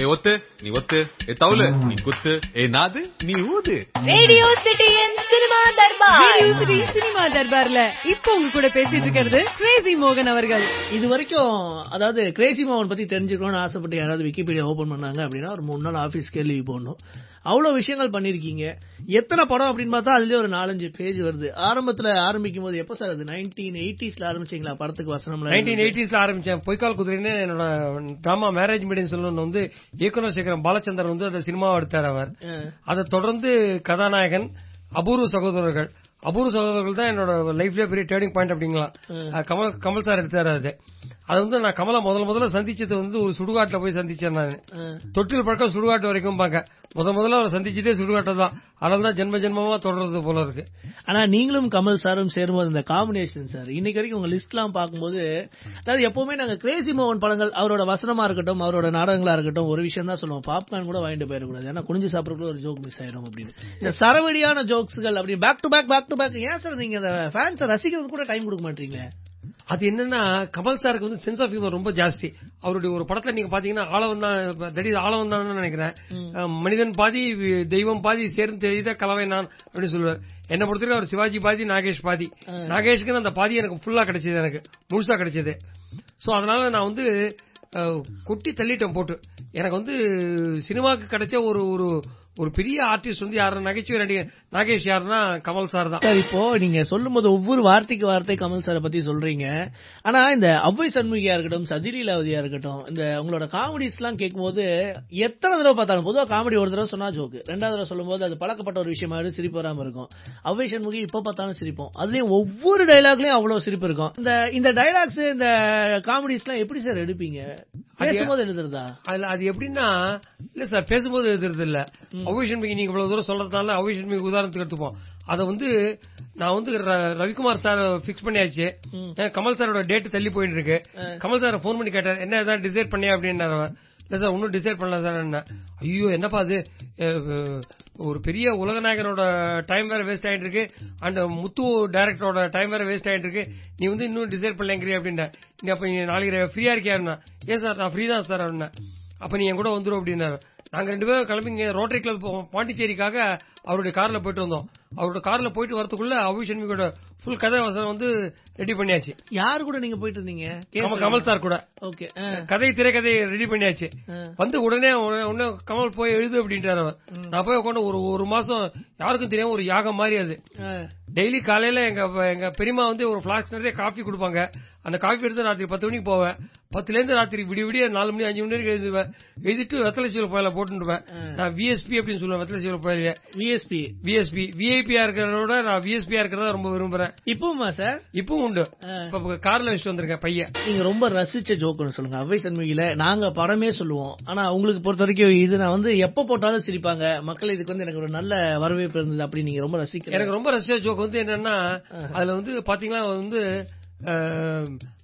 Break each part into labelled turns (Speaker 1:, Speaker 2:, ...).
Speaker 1: ஏ ஒத்து நீ ஒத்து. ஏ தவுலு நீ குத்து. ஏ நாது நீ ஊது.
Speaker 2: ரேடியோ சிட்டியின் cinema Darbar.
Speaker 3: Radio city cinema தர்பார்ல இப்போ உங்க கூட பேசிட்டு இருக்கிறது கிரேசி மோகன் அவர்கள்.
Speaker 4: இது வரைக்கும் அதாவது கிரேசி மோகன் பத்தி தெரிஞ்சுக்கணும்னு ஆசைப்பட்டு யாராவது விக்கிபீடியா ஓபன் பண்ணாங்க அப்படின்னா ஒரு மூணு நாள் ஆபீஸ் கேள்வி போடணும். அவ்வளவு விஷயங்கள் பண்ணிருக்கீங்க. எத்தனை படம் அப்படின்னு பார்த்தா அதுலயே ஒரு நாலஞ்சு பேஜ் வருது. ஆரம்பத்துல ஆரம்பிக்கும் போது எப்ப சார் அது? நைன்டீன் எயிட்டிஸ்ல ஆரம்பிச்சீங்களா? படத்துக்கு வசனம்
Speaker 5: நைன்டீன் எயிட்டிஸ்ல ஆரம்பிச்சேன். பொய்க்கால் குதிரைன்னு என்னோட டிராமா மேரேஜ் மீடியம் சொல்லணும்னு வந்து இயக்குனர் சேகரம் பாலச்சந்தர் வந்து அந்த சினிமாவை எடுத்தார் அவர். அதை தொடர்ந்து கதாநாயகன் அபூர்வ சகோதரர்கள். அபூர்வ சகோதரர்கள் தான் என்னோட லைஃப்ல பெரிய டேர்னிங் பாயிண்ட் அப்படிங்களாம் அது கமல் கமல் சார் எடுத்தாரு அது. அது வந்து நான் கமலா முதல்ல முதல்ல சந்திச்சது வந்து ஒரு சுடுகாட்டுல போய் சந்திச்சேன் நான். தொட்டில் பழக்கம் சுடுகாட்டு வரைக்கும் பாக்க முத முதல்ல அவரை சந்திச்சதே சுடுகாட்டை தான் அதனால தான் ஜென்ம ஜென்மமா தொடர்றது போல இருக்கு.
Speaker 4: ஆனா நீங்களும் கமல் சாரும் சேரும்போது இந்த காம்பினேஷன் சார் இன்னைக்கு வரைக்கும் உங்க லிஸ்ட் எல்லாம் பார்க்கும்போது அதாவது எப்பவுமே நாங்க கிரேசி மோகன் படங்கள் அவரோட வசனமா இருக்கட்டும் அவரோட நாடகங்களா இருக்கட்டும் ஒரு விஷயம் தான் சொல்லுவோம். பாப்கார்ன் கூட வாங்கிட்டு போயிடக்கூடாது. ஏன்னா குனிஞ்சு சாப்பிடறதுக்குள்ள ஒரு ஜோக் மிஸ் ஆயிடும் அப்படின்னு. இந்த சரவடியான ஜோக்ஸ்கள் அப்படி back to back back to back ஏன் சார் நீங்க ஃபேன்ஸை ரசிக்கிறது கூட டைம் கொடுக்க மாட்டீங்க
Speaker 5: அது என்னன்னா கமல் சாருக்கு வந்து சென்ஸ் ஆஃப் ஹியூமர் ரொம்ப ஜாஸ்தி. அவருடைய ஒரு படத்துல நீங்க பாத்தீங்கன்னா ஆளவன் தான் தடி ஆளவன் தான் நினைக்கிறேன். மனிதன் பாதி தெய்வம் பாதி சேர்ந்து செய்த கலவை நான் அப்படின்னு சொல்லுவார். என்ன பொறுத்தவரைக்கும் அவர் சிவாஜி பாதி நாகேஷ் பாதி. நாகேஷுக்கு அந்த பாதி எனக்கு ஃபுல்லா கிடைச்சது எனக்கு. முழுசா கிடைச்சது. சோ அதனால நான் வந்து கொட்டி தள்ளிட்டேன் போட்டு. எனக்கு வந்து சினிமாக்கு கிடைச்ச ஒரு ஒரு ஒரு பெரிய ஆர்டிஸ்ட் வந்து யாரு? நகைச்சுவை நடிகர் நாகேஷ் யாருன்னா கமல் சார் தான்.
Speaker 4: சார் இப்போ நீங்க சொல்லும் போது ஒவ்வொரு வார்த்தைக்கு வார்த்தை கமல் சாரை பத்தி சொல்றீங்க. ஆனா இந்த அவ்வை சண்முகியா இருக்கட்டும் சதிலீலாவதியா இருக்கட்டும் இந்த உங்களோட காமெடிஸ் எல்லாம் கேட்கும்போது எத்தனை தடவை பார்த்தாலும் பொதுவா காமெடி ஒரு தடவை சொன்னா ஜோக்கு ரெண்டாவது தடவை சொல்லும் போது அது பழக்கப்பட்ட ஒரு விஷயமாவது சிரிப்பு வராம இருக்கும். அவ்வை சண்முகி இப்ப பார்த்தாலும் சிரிப்போம். அதுலயும் ஒவ்வொரு டயலாக்லயும் அவ்வளவு சிரிப்பு இருக்கும். இந்த இந்த டயலாக்ஸ் இந்த காமெடிஸ் எல்லாம் எப்படி சார் எடுப்பீங்க? பேசும்போது எழுதுறதா?
Speaker 5: அதுல அது எப்படின்னா இல்ல சார் பேசும்போது எழுதுறது இல்ல அவிஷன் நீங்க இவ்வளவு தூரம் சொல்றதுனால அவிஷன் உதாரணத்துக்கு எடுத்துப்போம். அத வந்து நான் வந்து ரவிக்குமார் சார் பிக்ஸ் பண்ணியாச்சு. கமல் சாரோட டேட் தள்ளி போயிட்டு இருக்கு கமல் சார் ஃபோன் பண்ணி கேட்டார் என்ன ஏதாவது டிசைட் பண்ணியா? அப்படின்னாரு. இல்ல சார் ஒன்னும் டிசைட் பண்ணல சார் என்ன? ஐயோ என்னப்பா அது? ஒரு பெரிய உலகநாயகனோட டைம் வேற வேஸ்ட் ஆயிட்டு இருக்கு. அண்ட் முத்து டைரக்டரோட டைம் வேற வேஸ்ட் ஆயிட்டு இருக்கு. நீ வந்து இன்னும் டிசைட் பண்ணலங்கிறிய அப்படின்னா நீ அப்ப நீ நாளைக்கு ஃப்ரீயா இருக்கியா ஏன் சார் நான் ஃப்ரீ தான் சார் அப்படின்னா. அப்ப நீ என் கூட வந்துடும் அப்படின்னாரு. நாங்க ரெண்டு பேரும் கிளம்பிங்க ரோட்டரி கிளப் பாண்டிச்சேரிக்காக அவருடைய கார்ல போயிட்டு வந்தோம். அவரோட கார்ல போயிட்டு வரதுக்குள்ள அபிஷன்மிகோட ஃபுல் கதை வந்து ரெடி பண்ணியாச்சு.
Speaker 4: யாரு கூட நீங்க போயிட்டு இருந்தீங்க
Speaker 5: கமல் சார் கூட.
Speaker 4: ஓகே
Speaker 5: கதை திரைக்கதையை ரெடி பண்ணியாச்சு. வந்து உடனே உடனே கமல் போய் எழுது அப்படின்ட்டாரு அவர். நான் போய் உட்காந்து ஒரு ஒரு மாசம் யாருக்கும் தெரியாம ஒரு யாகம் மாதிரி அது. டெய்லி காலையில எங்க எங்க பெரியமா வந்து ஒரு பிளாஸ்க் நிறைய காஃபி கொடுப்பாங்க. அந்த காஃபி எடுத்து ராத்திரி பத்து மணிக்கு போவேன். பத்துல இருந்து ராத்திரி விடிய விடிய நாலு மணி அஞ்சு மணி வரைக்கும் எழுதுவேன். எழுதிட்டு வெத்தலை சீவல் போயில போட்டுருவேன் நான் விஎஸ்பி அப்படின்னு சொல்லுவேன் வெத்தலை சீவல் போயில
Speaker 4: விஎஸ்பி
Speaker 5: விஎஸ்பி விஐபியா இருக்கிறதோட நான் விஎஸ்பியா இருக்கிறதா ரொம்ப விரும்புறேன்.
Speaker 4: இப்பவுமா சார்?
Speaker 5: இப்பவும் உண்டு. இப்ப கார்ல வச்சுட்டு வந்திருக்கேன் பையன்.
Speaker 4: நீங்க ரொம்ப ரசிச்ச ஜோக்குன்னு சொல்லுங்க. அவ்வை சண்முகில நாங்க படமே சொல்லுவோம். ஆனா உங்களுக்கு பொறுத்த வரைக்கும் இது நான் வந்து எப்ப போட்டாலும் சிரிப்பாங்க. மக்கள் இதுக்கு வந்து எனக்கு ஒரு நல்ல வரவேற்பு இருந்தது அப்படி நீங்க ரொம்ப ரசிக்க
Speaker 5: எனக்கு ரொம்ப ரசிச்ச ஜோக் வந்து என்னன்னா அதுல வந்து பாத்தீங்கன்னா வந்து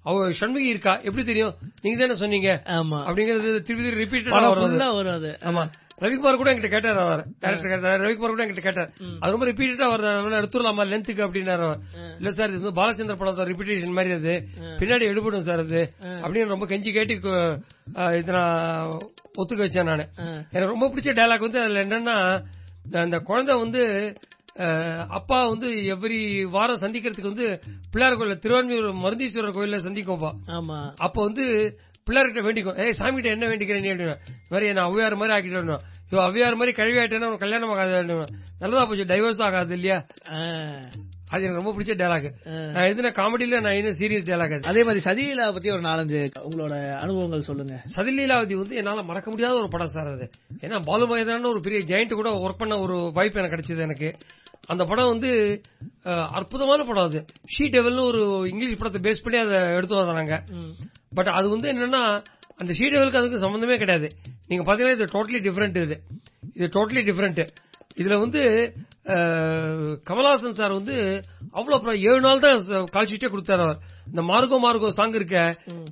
Speaker 5: அவ சண்முகி இருக்கா? எப்படி தெரியும்? நீங்க தானே சொன்னீங்க.
Speaker 4: ஆமா.
Speaker 5: அப்படிங்கறது திருப்பி திருப்பி ரிப்பீட்டடா வரும். ஆமா. ரவிக்குமார் கூட என்கிட்ட கேட்டார் அவர். டேரக்டர் கேட்டார். ரவிக்குமார் கூட என்கிட்ட கேட்டார். அது ரொம்ப ரிப்பீட்டடா வருது. எடுத்துடலாமா? லென்த்துக்கு அப்படின்னாரு இல்ல சார் இது வந்து பாலச்சந்திர படம் ரிப்பீட்டேஷன் மாதிரி அது. பின்னாடி எடுபடும் சார் அது. அப்படின்னு ரொம்ப கெஞ்சி கேட்டு இதை நான் ஒத்துக்க வச்சேன் நானு. எனக்கு ரொம்ப பிடிச்ச டயலாக் வந்து அதுல என்னன்னா அந்த குழந்தை வந்து அப்பா வந்து எவ்ரி வாரம் சந்திக்கிறதுக்கு வந்து பிள்ளையார் கோயில திருவான்மியூர் மருந்தீஸ்வரர் கோயில்ல சந்திக்கும்பா
Speaker 4: ஆமா.
Speaker 5: அப்ப வந்து பிள்ளையார்கிட்ட வேண்டிக்கும். ஏய் சாமி கிட்ட என்ன வேண்டிக்கிறேன் நீ? அப்படின்னா மாதிரி நான் அவ்வையார் மாதிரி ஆக்கிட்டு ஐயோ அவ்வையார் மாதிரி கழுவி ஆயிட்டேன்னா உனக்கு கல்யாணம் ஆகாது. நல்லதா போச்சு. டைவர்ஸ் ஆகாது இல்லையா. அது எனக்கு ரொம்ப பிடிச்ச டயலாக் நான் எதுனா காமெடியில நான் இன்னும் சீரியஸ் டயலாக் அது?
Speaker 4: மாதிரி சதிலா பத்தி ஒரு நாலஞ்சு உங்களோட அனுபவங்கள் சொல்லுங்க.
Speaker 5: சதிலீலாவதி வந்து என்னால மறக்க முடியாத ஒரு படம் சார் அது. ஏன்னா பாலு மைதான ஒரு பெரிய ஜெயண்ட் கூட ஒர்க் பண்ண ஒரு வாய்ப்பு எனக்கு கிடைச்சது எனக்கு. அந்த படம் வந்து அற்புதமான படம் அது. ஷீ டெவல்னு ஒரு இங்கிலீஷ் படத்தை பேஸ் பண்ணி அதை எடுத்து வந்தாங்க பட் அது வந்து என்னன்னா அந்த ஷீ டெவலுக்கு அதுக்கு சம்பந்தமே கிடையாது. நீங்க பாத்தீங்கன்னா இது டோட்டலி டிஃபரெண்ட் இது. இது டோட்டலி டிஃபரெண்ட் இதுல வந்து அஹ், கமலஹாசன் சார் வந்து அவ்வளவு அப்புறம் ஏழு நாள் தான் கால் ஷீட்டே கொடுத்தாரு அவர். இந்த மார்கோ மார்கோ சாங் இருக்க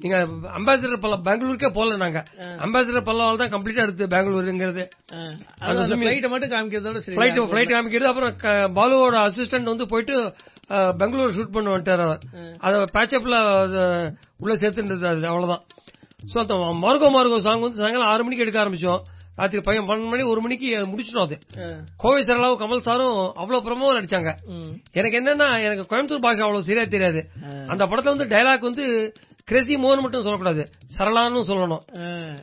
Speaker 5: நீங்க அம்பாசிடர் பல்ல பெங்களூருக்கே போல நாங்க. அம்பாசிடர் பல்லவால் தான் கம்ப்ளீட்டா எடுத்து பெங்களூருங்கிறது.
Speaker 4: மட்டும் காமிக்கிறதோட
Speaker 5: பிளைட் காமிக்கிறது. அப்புறம் பாலுவோட அசிஸ்டன்ட் வந்து போயிட்டு பெங்களூர் ஷூட் பண்ண வந்துட்டார் அவர். அத பேச்சப்ல உள்ள அது அவ்வளவுதான். சோ அந்த மார்கோ மார்கோ சாங் வந்து சாயங்காலம் ஆறு மணிக்கு எடுக்க ஆரம்பிச்சோம். ராத்திரி பையன் பன்னெண்டு மணி ஒரு மணிக்கு அதை முடிச்சிட்டோம் அது. கோவை சரளாவும் கமல் சாரும் அவ்வளவு பிரமோ நடிச்சாங்க. எனக்கு என்னன்னா எனக்கு கோயம்புத்தூர் பாஷை அவ்வளவு சரியா தெரியாது. அந்த படத்துல வந்து டயலாக் வந்து கிரேசி மோகன் மட்டும் சொல்லக்கூடாது சரளான்னு சொல்லணும்.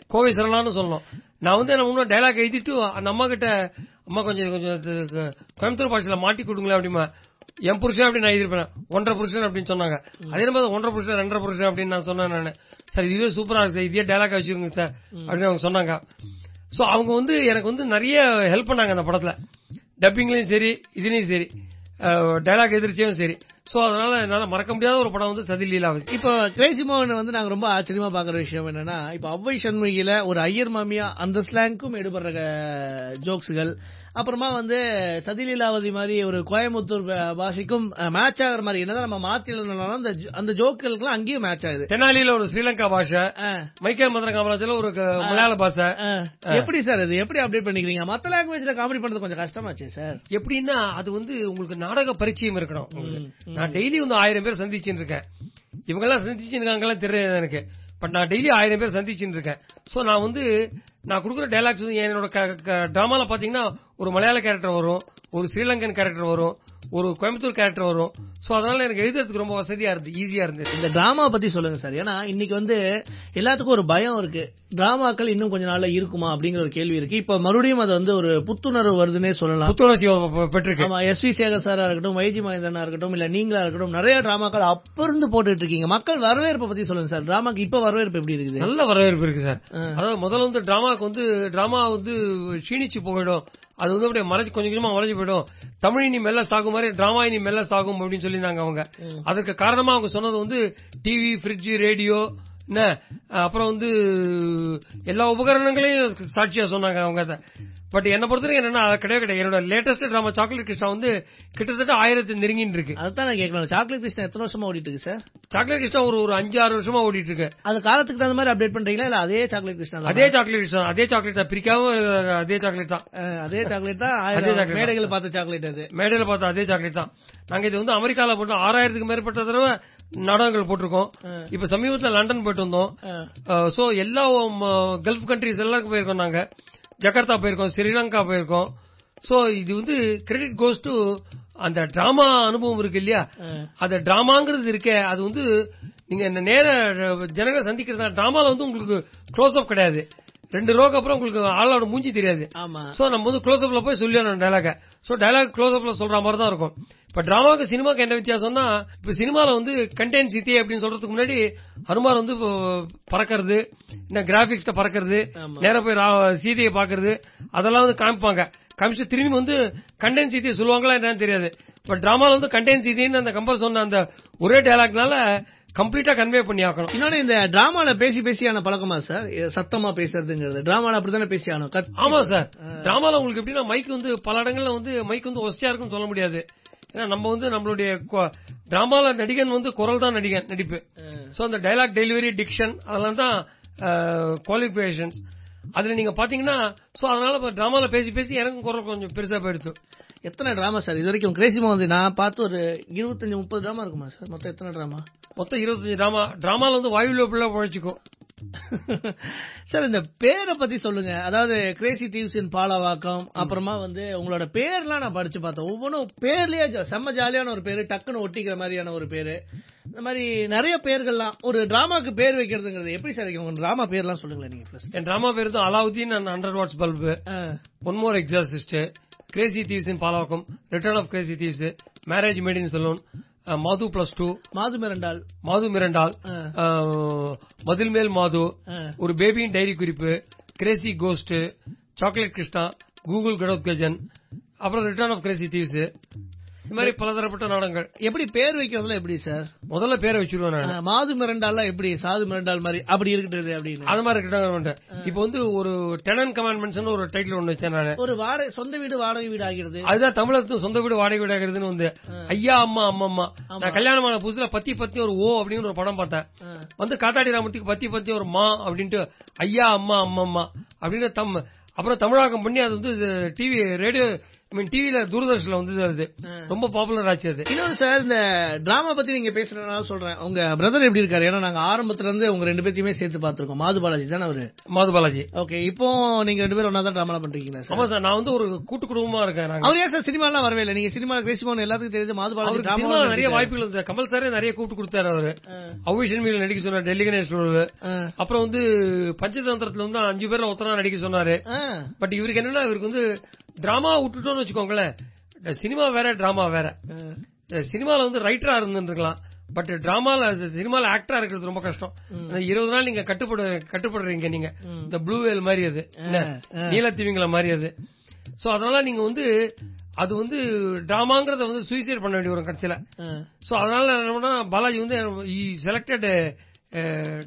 Speaker 5: கோவை சரளான்னு சொல்லணும். நான் வந்து என்ன முன்ன டைலாக் எழுதிட்டு அந்த அம்மா கிட்ட அம்மா கொஞ்சம் கொஞ்சம் கோயம்புத்தூர் பாஷையில மாட்டி கொடுங்களேன் அப்படிமா. என் புருஷன் அப்படின்னு நான் எழுதிருப்பேன் ஒன்றரை புருஷன் அப்படின்னு சொன்னாங்க. அதே மாதிரி ஒன்றரை புருஷன் ரெண்டரை புருஷன் அப்படின்னு நான் சொன்னேன் நான். சார் இதுவே சூப்பரா இருக்கு சார். இதே டைலாக் வச்சுக்கோங்க சார். அப்படின்னு அவங்க சொன்னாங்க. சோ அவங்க வந்து எனக்கு வந்து நிறைய ஹெல்ப் பண்ணாங்க அந்த படத்துல. டப்பிங்லயும் சரி இதுலயும் சரி. டைலாக் எதிர்ச்சியும் சரி. சோ அதனால என்னால மறக்க முடியாத ஒரு படம் வந்து சதி லீலா
Speaker 4: இப்போ கிரேசி மோகன் வந்து நாங்க ரொம்ப ஆச்சரியமா பாக்குற விஷயம் என்னன்னா இப்ப அவ்வை சண்முகில ஒரு ஐயர் மாமியா அந்த ஸ்லாங்க்கும் எடுபடுற ஜோக்ஸுகள் அப்புறமா வந்து சதிலீலாவதி மாதிரி ஒரு கோயம்புத்தூர் பாஷைக்கும் மேட்ச் ஆகுற மாதிரி என்னதான் நம்ம மாத்தி அந்த அந்த ஜோக்குகளுக்குலாம் அங்கேயும் மேட்ச் ஆகுது.
Speaker 5: தெனாலியில ஒரு ஸ்ரீலங்கா பாஷை மைக்கேல் மந்திர காமராஜ்ல ஒரு மலையாள பாஷை.
Speaker 4: எப்படி சார் இது? எப்படி அப்டேட் பண்ணிக்கிறீங்க? மத்த லாங்குவேஜ்ல காமெடி பண்றது கொஞ்சம் கஷ்டமாச்சு சார்.
Speaker 5: எப்படின்னா அது வந்து உங்களுக்கு நாடக பரிச்சயம் இருக்கணும். நான் டெய்லி வந்து ஆயிரம் பேர் சந்திச்சுட்டு இருக்கேன். இவங்க எல்லாம் சந்திச்சுருக்காங்கலாம் தெரியாது எனக்கு. பட் நான் டெய்லி ஆயிரம் பேர் சந்திச்சுட்டு இருக்கேன். சோ நான் வந்து நான் கொடுக்குற டைலாக்ஸ் வந்து என்னோட டிராமாவில் பார்த்தீங்கன்னா ஒரு மலையாள கேரக்டர் வரும் ஒரு ஸ்ரீலங்கன் கேரக்டர் வரும் ஒரு கோயம்புத்தூர் கேரக்டர் வரும். சோ அதனால எனக்கு எழுதுறதுக்கு ரொம்ப வசதியா இருந்து ஈஸியா இருந்தது
Speaker 4: இந்த டிராமா பத்தி சொல்லுங்க சார். ஏன்னா இன்னைக்கு வந்து எல்லாத்துக்கும் ஒரு பயம் இருக்கு. டிராமாக்கள் இன்னும் கொஞ்ச நாள்ல இருக்குமா அப்படிங்கிற ஒரு கேள்வி இருக்கு. இப்ப மறுபடியும் அது வந்து ஒரு புத்துணர்வு வருதுன்னே சொல்லலாம்.
Speaker 5: புத்துணர்ச்சி பெற்றிருக்கு.
Speaker 4: ஆமா எஸ் வி சேகர் சாரா இருக்கட்டும் வைஜி மகேந்திரனா இருக்கட்டும் இல்ல நீங்களா இருக்கட்டும் நிறைய டிராமாக்கள் அப்ப இருந்து போட்டுட்டு இருக்கீங்க. மக்கள் வரவேற்பை பத்தி சொல்லுங்க சார். டிராமாக்கு இப்ப வரவேற்பு எப்படி இருக்குது?
Speaker 5: நல்ல வரவேற்பு இருக்கு சார். அதாவது முதல்ல வந்து டிராமாக்கு வந்து டிராமா வந்து க்ஷீணிச்சு போயிடும் அது வந்து அப்படியே மறைச்சு கொஞ்சம் கொஞ்சமா மறைஞ்சு போயிடும். தமிழ் இனி மெல்ல சாகும் மாதிரி டிராமா இனி மெல்ல சாகும் அப்படின்னு சொல்லியிருந்தாங்க அவங்க. அதுக்கு காரணமா அவங்க சொன்னது வந்து டிவி ஃப்ரிட்ஜ் ரேடியோ என்ன? அப்புறம் வந்து எல்லா உபகரணங்களையும் சாட்சியா சொன்னாங்க அவங்க பட் என்ன பொறுத்தவரைக்கும் என்னன்னா கிடையவே கிடையாது. என்னோட லேட்டஸ்ட் டிராமா சாக்லேட் கிருஷ்ணா வந்து கிட்டத்தட்ட ஆயிரத்தி நெருங்கின்னு இருக்கு.
Speaker 4: அதுதான் நான் கேட்கணும். சாக்லேட் கிருஷ்ணா எத்தனை வருஷமா ஓடிட்டு இருக்கு சார்
Speaker 5: சாக்லேட் கிருஷ்ணா ஒரு ஒரு அஞ்சு ஆறு வருஷமா ஓடிட்டு இருக்கு.
Speaker 4: அது காலத்துக்கு தகுந்த மாதிரி அப்டேட் பண்றீங்களா? இல்ல அதே சாக்லேட் கிருஷ்ணா தானா?
Speaker 5: அதே சாக்லேட் கிருஷ்ணா அதே சாக்லேட் தான். பிரிக்காம அதே சாக்லேட் தான்.
Speaker 4: அதே சாக்லேட் தான். மேடைகள் பார்த்த சாக்லேட் அது.
Speaker 5: மேடையில பார்த்த அதே சாக்லேட் தான். நாங்க இது வந்து அமெரிக்கால போட்டோம். ஆறாயிரத்துக்கு மேற்பட்ட தடவை நாடகங்கள் போட்டிருக்கோம். இப்ப சமீபத்துல லண்டன் போயிட்டு வந்தோம். சோ எல்லா கல்ஃப் கண்ட்ரிஸ் எல்லாருக்கும் போயிருக்கோம் நாங்க. ஜகார்த்தா போயிருக்கோம் ஸ்ரீலங்கா போயிருக்கோம். சோ இது வந்து கிரெடிட் கோஸ் டு அந்த டிராமா அனுபவம் இருக்கு இல்லையா? அந்த டிராமாங்கிறது இருக்கே. அது வந்து நீங்க நேர ஜனங்களை சந்திக்கிறதா டிராமால வந்து உங்களுக்கு க்ளோஸ் அப் கிடையாது. ரெண்டு ரோக்கு அப்புறம் உங்களுக்கு ஆளோட மூஞ்சி தெரியாது. சோ நம்ம வந்து க்ளோஸ் அப்ல போய் சொல்லிடணும் டைலாக சோ டைலாக் க்ளோஸ் அப்ல சொல்ற மாதிரி தான் இருக்கும். இப்ப டிராமாவுக்கு சினிமாக்கு என்ன வித்தியாசம்னா இப்ப சினிமால வந்து கண்டென்ட் சித்தி அப்படின்னு சொல்றதுக்கு முன்னாடி ஹனுமார் வந்து இப்போ பறக்கிறது இந்த கிராபிக்ஸ்ட பறக்கிறது நேரா போய் சீதையை பாக்குறது அதெல்லாம் வந்து காமிப்பாங்க. காமிச்சு திரும்பி வந்து கண்டென்ட் சீதையை சொல்லுவாங்களா என்னன்னு தெரியாது. பட் டிராமால வந்து கண்டென்ட் சீதின்னு அந்த கம்பர் சொன்ன அந்த ஒரே டைலாக்னால கம்ப்ளீட்டா கன்வே பண்ணி ஆக்கணும்
Speaker 4: இன்னொன்னு இந்த டிராமால பேசி பேசியான பழக்கமா சார்? சத்தமா பேசுறதுங்கிறது. டிராமால அப்படித்தானே பேசி ஆகணும்?
Speaker 5: ஆமா சார். டிராமால உங்களுக்கு எப்படின்னா மைக் வந்து பல இடங்கள்ல வந்து மைக் வந்து ஒஸ்டியா இருக்குன்னு சொல்ல முடியாது. ஏன்னா நம்ம வந்து நம்மளுடைய டிராமால நடிகன் வந்து குரல் தான் நடிகன் நடிப்பு. சோ அந்த டைலாக் டெலிவரி டிக்ஷன் அதெல்லாம் தான் குவாலிஃபிகேஷன்ஸ் அதுல நீங்க பாத்தீங்கன்னா சோ அதனால டிராமால பேசி பேசி எனக்கும் குரல் கொஞ்சம் பெருசா போயிடுச்சு
Speaker 4: எத்தனை டிராமா சார் இது வரைக்கும் கிரேசி வந்து நான் பார்த்து ஒரு இருபத்தஞ்சு முப்பது டிராமா இருக்குமா சார் மொத்தம் எத்தனை டிராமா
Speaker 5: மொத்தம் இருபத்தஞ்சு டிராமா டிராமால வந்து வாயுல பிள்ளை பழச்சிக்கும்
Speaker 4: சார் இந்த பேரை பத்தி சொல்லுங்க. அதாவது கிரேசி தீவ்ஸ் இன் பாலவாக்கம் அப்புறமா வந்து உங்களோட பேர்லாம் நான் படிச்சு பார்த்தேன். ஒவ்வொன்றும் பேர்லயே செம்ம ஜாலியான ஒரு பேரு டக்குன்னு ஒட்டிக்கிற மாதிரியான ஒரு பேரு. இந்த மாதிரி நிறைய பேர்கள்லாம் ஒரு டிராமாக்கு பேர் வைக்கிறதுங்கிறது எப்படி சார்? உங்க டிராமா பேர்லாம் சொல்லுங்களேன் நீங்க first.
Speaker 5: என் டிராமா பேர் தான் Alauddin and hundred watts bulb. One more exorcist crazy thieves in Palavakkam. Return of crazy thieves marriage made in saloon Madhu plus two
Speaker 4: Maadhu மிரண்டால்.
Speaker 5: Madhu மிரண்டால்.
Speaker 4: ஆ.
Speaker 5: அஹ், மதில் மேல் மாது. ஒரு பேபியின் டைரி குறிப்பு. Crazy ghost chocolate Krishna Google Ghatotkajan அப்புறம் return of crazy thieves இந்த மாதிரி பலதரப்பட்ட நாடகங்கள்.
Speaker 4: எப்படி பேர் வைக்கிறதுல எப்படி சார்
Speaker 5: முதல்ல பேரை வச்சிருவேன் நான்.
Speaker 4: மாது மிரண்டால்லாம் எப்படி? சாது மிரண்டால் மாதிரி அப்படி இருக்குது அப்படின்னு.
Speaker 5: அது மாதிரி இருக்கட்டும் இப்போ வந்து ஒரு டெனன் கமாண்ட்மெண்ட்ஸ் ஒரு டைட்டில் ஒன்று வச்சேன் நான்.
Speaker 4: ஒரு வாடகை சொந்த வீடு வாடகை வீடு ஆகிறது.
Speaker 5: அதுதான் தமிழகத்து சொந்த வீடு வாடகை வீடு ஆகிறதுன்னு வந்து. ஐயா அம்மா அம்மா அம்மா நான் கல்யாணமான புதுசுல பத்தி பத்தி ஒரு ஓ அப்படின்னு ஒரு படம் பார்த்தேன். வந்து காத்தாடி ராமத்துக்கு பத்தி பத்தி ஒரு மா அப்படின்ட்டு ஐயா அம்மா அம்மா அம்மா அப்படின்னு தம் அப்புறம் தமிழாக்கம் பண்ணி அது வந்து டிவி ரேடியோ மீன் டிவில தூர்தர்ஷன்ல வந்தது அது ரொம்ப பாப்புலர் ஆச்சு அது.
Speaker 4: இன்னொரு சார் இந்த டிராமா பத்தி நீங்க பேசுறதுனால சொல்றேன். உங்க பிரதர் எப்படி இருக்காரு? ஏன்னா நாங்க ஆரம்பத்துல இருந்து உங்க ரெண்டு பேத்தையுமே சேர்த்து பார்த்திருக்கோம். மாது பாலாஜி தானே அவரு?
Speaker 5: மாது பாலாஜி.
Speaker 4: ஓகே இப்போ நீங்க ரெண்டு பேரும் ஒன்னா தான் டிராமா பண்றீங்களா சார்
Speaker 5: ஆமா சார் நான் வந்து ஒரு கூட்டு குடும்பமா இருக்கேன்
Speaker 4: அவர் ஏன் சார் சினிமாலாம் வரவே இல்லை? நீங்க சினிமா கிரேசிமோன் எல்லாத்துக்கும் தெரியுது மாது பாலாஜி டிராமா
Speaker 5: சினிமா நிறைய வாய்ப்புகள் இருந்தது கமல் சாரே நிறைய கூப்பிட்டு கொடுத்தாரு அவரு. அவிஷன் மீல் நடிக்க சொன்னார் டெல்லி கணேஷ் அப்புறம் வந்து பஞ்சதந்திரத்துல வந்து அஞ்சு பேர்ல ஒருத்தரா நடிக்க சொன்னாரு. பட் இவருக்கு என்னன்னா இவருக்கு வந்து டிராமா விட்டுட்டோம்னு வச்சுக்கோங்களேன். சினிமா வேற டிராமா வேற. சினிமால வந்து ரைட்டரா இருந்துருக்கலாம் பட் டிராமால சினிமால ஆக்டரா இருக்கிறது ரொம்ப கஷ்டம். இருபது நாள் நீங்க கட்டுப்படு கட்டுப்படுறீங்க நீங்க. இந்த ப்ளூ வேல் மாதிரி அது? நீலத்தீவிங்கள மாதிரி அது. சோ அதனால நீங்க வந்து அது வந்து டிராமாங்கிறத வந்து சூசைட் பண்ண வேண்டிய ஒரு கடைசியில. சோ அதனால என்ன பாலாஜி வந்து selected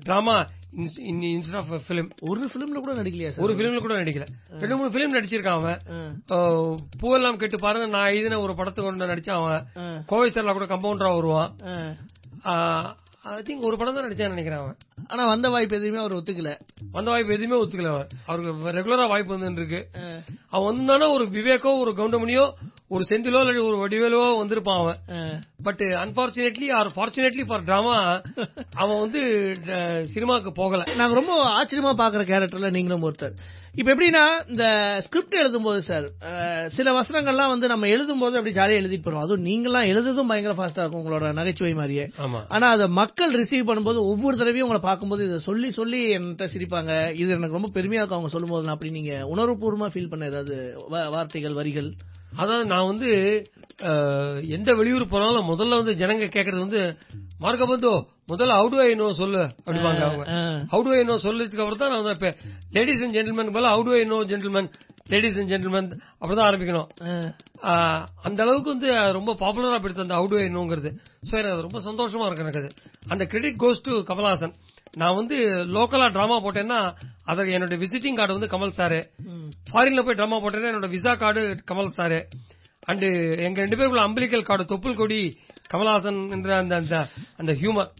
Speaker 5: drama instead of film
Speaker 4: ஒரு பிலிம்ல கூட நடிக்கலையா
Speaker 5: ஒரு பிலிம்ல கூட நடிக்கல. ரெண்டு மூணு பிலிம் நடிச்சிருக்கான் அவன். பூவெல்லாம் கேட்டு பாருங்க நான் எழுதின ஒரு படத்தை கொண்டு நடிச்சான் அவன். கோவை சார்ல கூட கம்பவுண்டரா வருவான். ஐ திங்க் ஒரு படம் தான் நடிச்சான்னு நினைக்கிறேன் அவன்.
Speaker 4: ஆனா வந்த வாய்ப்பு எதுவுமே அவர் ஒத்துக்கல.
Speaker 5: வந்த வாய்ப்பு எதுவுமே ஒத்துக்கல அவன். அவருக்கு ரெகுலரா வாய்ப்பு வந்து இருக்கு. அவன் வந்தானா ஒரு விவேக்கோ ஒரு கவுண்டமணியோ ஒரு செந்திலோ இல்ல ஒரு வடிவேலோ வந்திருப்பான் அவன். But unfortunately or fortunately for drama அவன் வந்து அஹ், சினிமாக்கு போகல.
Speaker 4: நாங்க ரொம்ப ஆச்சரியமா பாக்குற கேரக்டர்ல நீங்களும் ஒருத்தர். இப்ப எப்படின்னா இந்த ஸ்கிரிப்ட் எழுதும்போது சார் அஹ், சில வசனங்கள்லாம் வந்து நம்ம எழுதும்போது அப்படி ஜாலியா எழுதிட்டு போறோம் அதுவும் நீங்களாம் எழுதுறதும் பயங்கர ஃபாஸ்டா இருக்கும் உங்களோட நகைச்சுவை மாதிரியே. ஆனா அதை மக்கள் ரிசீவ் பண்ணும்போது ஒவ்வொரு தடவையும் உங்களை பார்க்கும்போது இதை சொல்லி சொல்லி என்கிட்ட சிரிப்பாங்க. இது எனக்கு ரொம்ப பெருமையா இருக்கும் அவங்க சொல்லும்போது அப்படி நீங்க உணர்வுபூர்வமா ஃபீல் பண்ண ஏதாவது வார்த்தைகள் வரிகள்?
Speaker 5: அதாவது நான் வந்து எந்த வெளியூர் போனாலும் முதல்ல வந்து ஜனங்க கேக்குறது வந்து மார்க்க பந்து முதல்ல ஹவு ஐ நோ சொல்லு அப்படிப்பாங்க அவங்க. ஹவு ஐ நோ சொல்லதுக்கு அப்புறம் தான் நான் வந்து லேடிஸ் அண்ட் ஜென்டில்மேன் போல how I know gentlemen ladies and gentlemen அப்படிதான் ஆரம்பிக்கணும். அந்த அளவுக்கு வந்து ரொம்ப பாப்புலரா போயிடுது அந்த ஹவு ஐ நோங்கிறது சோ எனக்கு ரொம்ப சந்தோஷமா இருக்கு எனக்கு அது. அந்த கிரெடிட் கோஸ் டு கமல்ஹாசன். நான் வந்து லோக்கலா டிராமா போட்டேன்னா அதுக்கு என்னோட விசிட்டிங் கார்டு வந்து கமல் சாரு ஃபாரின்ல போய் டிராமா போட்டேன்னா என்னோட visa card Kamal sir and எங்க ரெண்டு பேருக்குள்ள அம்பிளிக்கல் கார்டு தொப்புள் கொடி கமல்ஹாசன் என்ற அந்த அந்த அந்த ஹியூமர்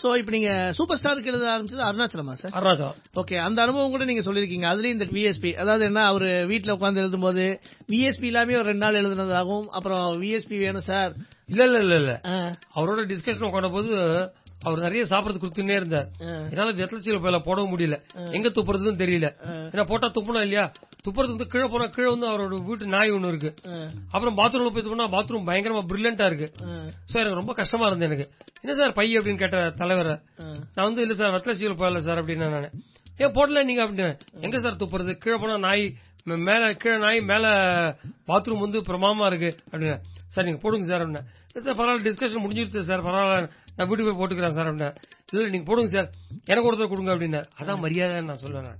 Speaker 4: சோ இப்ப நீங்க சூப்பர் ஸ்டாருக்கு எழுத ஆரம்பிச்சது அருணாச்சலமா சார்
Speaker 5: அருணாச்சலம்.
Speaker 4: ஓகே அந்த அனுபவம் கூட நீங்க சொல்லிருக்கீங்க அதுலயும் இந்த விஎஸ்பி அதாவது என்ன அவரு வீட்ல உட்கார்ந்து எழுதும்போது விஎஸ்பி இல்லாம ஒரு ரெண்டு நாள் எழுதுனதாகவும் அப்புறம் விஎஸ்பி வேணும் சார்
Speaker 5: இல்ல இல்ல இல்ல இல்ல. அவரோட டிஸ்கஷன் உட்காந்த போது அவர் நிறைய சாப்பிடறது கொடுத்துட்டே இருந்தார். என்னால வெத்தலச்சீல போயில போடவும் முடியல. எங்க துப்புறதுன்னு தெரியல. ஏன்னா போட்டா துப்புனா இல்லையா? துப்புறது வந்து கீழே போனா கீழே வந்து அவரோட வீட்டு நாய் ஒண்ணு இருக்கு. அப்புறம் பாத்ரூம்ல போய் துப்புனா பாத்ரூம் பயங்கரமா பிரில்லியண்டா இருக்கு.
Speaker 4: ஆ,
Speaker 5: சோ எனக்கு ரொம்ப கஷ்டமா இருந்தது எனக்கு. என்ன சார் பை அப்படின்னு கேட்ட தலைவர். நான் வந்து இல்ல சார் வெத்தலச்சீல போயிடல சார் அப்படின்னு நான். ஏன் போடல நீங்க அப்படின்னு எங்க சார் துப்புறது? கீழே போனா நாய் மேல கீழே நாய் மேல பாத்ரூம் வந்து பிரமாமா இருக்கு அப்படின்னு சார் நீங்க போடுங்க சார் அப்படின்னு "இல்ல சார் பரவாயில்ல டிஸ்கஷன் முடிஞ்சிருச்சு சார் பரவாயில்ல. நான் வீட்டுக்கு போய் போட்டுக்கிறேன் சார் அப்படின்னு. இல்ல நீங்க போடுங்க சார். எனக்கு ஒருத்தர் கொடுங்க அப்படின்னு. அதான் மரியாதை நான் சொல்லுவேன்.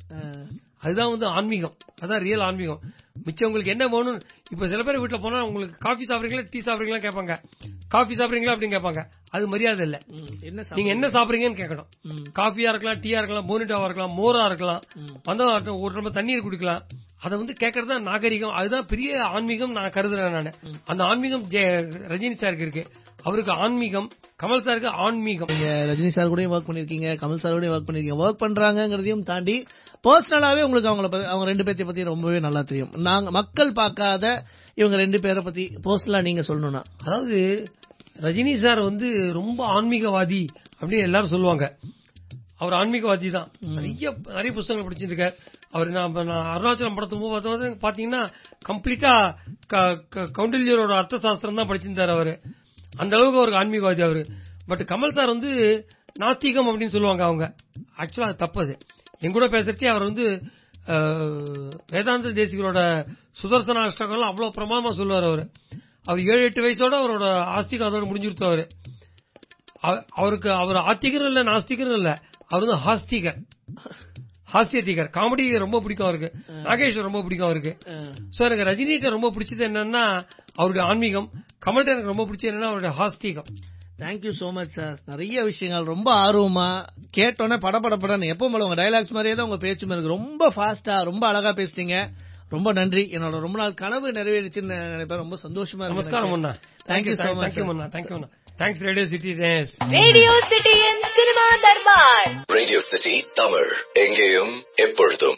Speaker 5: அதுதான் வந்து ஆன்மீகம். அதான் ரியல் ஆன்மீகம். மிச்சம் உங்களுக்கு என்ன வேணும் இப்ப சில பேர் வீட்டுல போனா உங்களுக்கு காஃபி சாப்பிடுறீங்களா டீ சாப்பிடுறீங்களா கேட்பாங்க. காஃபி சாப்பிடுறீங்களா அப்படின்னு கேட்பாங்க. அது மரியாதை இல்ல? நீங்க என்ன சாப்பிடுறீங்கன்னு கேட்கணும். காஃபியா இருக்கலாம் டீயா இருக்கலாம் போனிட்டாவா இருக்கலாம் மோரா இருக்கலாம். வந்தவங்க ஒரு நம்ம தண்ணீர் குடிக்கலாம். அதை வந்து கேட்கறது தான் நாகரிகம். அதுதான் பெரிய ஆன்மீகம் நான் கருதுறேன் நான். அந்த ஆன்மீகம் ரஜினி சாருக்கு இருக்கு. அவருக்கு ஆன்மீகம் கமல் சாருக்கு ஆன்மீகம்.
Speaker 4: நீங்க ரஜினி சார் கூட ஒர்க் பண்ணிருக்கீங்க கமல் சார் கூட ஒர்க் பண்ணிருக்கீங்க. ஒர்க் பண்றாங்கங்கிறதையும் தாண்டி பர்சனலாவே உங்களுக்கு அவங்கள அவங்க ரெண்டு பேர்த்தை பத்தி ரொம்பவே நல்லா தெரியும். நாங்க மக்கள் பார்க்காத இவங்க ரெண்டு பேரை பத்தி பர்சனலா நீங்க சொல்லணும்னா.
Speaker 5: அதாவது ரஜினி சார் வந்து ரொம்ப ஆன்மீகவாதி அப்படின்னு எல்லாரும் சொல்லுவாங்க. அவர் ஆன்மீகவாதி தான். நிறைய நிறைய புத்தகங்கள் படிச்சிருக்கார். அவர் நான் அருணாச்சலம் படத்தும் போது பார்த்தா பாத்தீங்கன்னா கம்ப்ளீட்டா கவுண்டில்யரோட அர்த்த சாஸ்திரம் தான் படிச்சிருந்தாரு அவரு. அந்த அளவுக்கு அவருக்கு ஆன்மீகவாதி அவரு. பட் கமல் சார் வந்து நாத்திகம் அப்படின்னு சொல்லுவாங்க அவங்க. ஆக்சுவலா அது தப்பு அது. கூட பேசுறச்சே அவர் வந்து வேதாந்த தேசிகரோட சுதர்சன அஷ்டகம் அவ்வளவு பிரமாதமா சொல்லுவார் அவரு. அவர் ஏழு எட்டு வயசோட அவரோட ஆஸ்திகம் அதோட முடிஞ்சுடுத்து அவரு. அவ- அவருக்கு அவர் ஆத்திகரும் இல்ல நாஸ்திகரும் இல்ல. அவர் வந்து ஹாஸ்திகர் ஹாஸ்யத்திகர் காமெடி ரொம்ப பிடிக்கும் அவருக்கு. நாகேஷ் ரொம்ப பிடிக்கும் அவருக்கு. சோ எனக்கு ரஜினிகிட்ட ரொம்ப பிடிச்சது என்னன்னா அவருடைய ஆன்மீகம். கமல்கிட்ட எனக்கு ரொம்ப பிடிச்சது என்னன்னா அவருடைய ஹாஸ்திகம்.
Speaker 4: Thank you so much sir நிறைய விஷயங்கள் ரொம்ப ஆர்வமா கேட்டோன்னே படபடப்படன்னு எப்பவும் போல உங்க டைலாக்ஸ் மாதிரியே தான் உங்க பேச்சும் இருக்கு. ரொம்ப ஃபாஸ்டா ரொம்ப அழகா பேசுறீங்க ரொம்ப நன்றி. என்னோட ரொம்ப நாள் கனவு நிறைவேறிச்சுன்னு நினைப்பேன். ரொம்ப சந்தோஷமா இருக்கு
Speaker 5: நமஸ்காரம்
Speaker 4: thank you so much
Speaker 5: thank you thank you thanks radio city
Speaker 2: radio சிட்டியின் cinema Darbar
Speaker 6: radio city Tamil எங்கேயும் எப்பொழுதும்.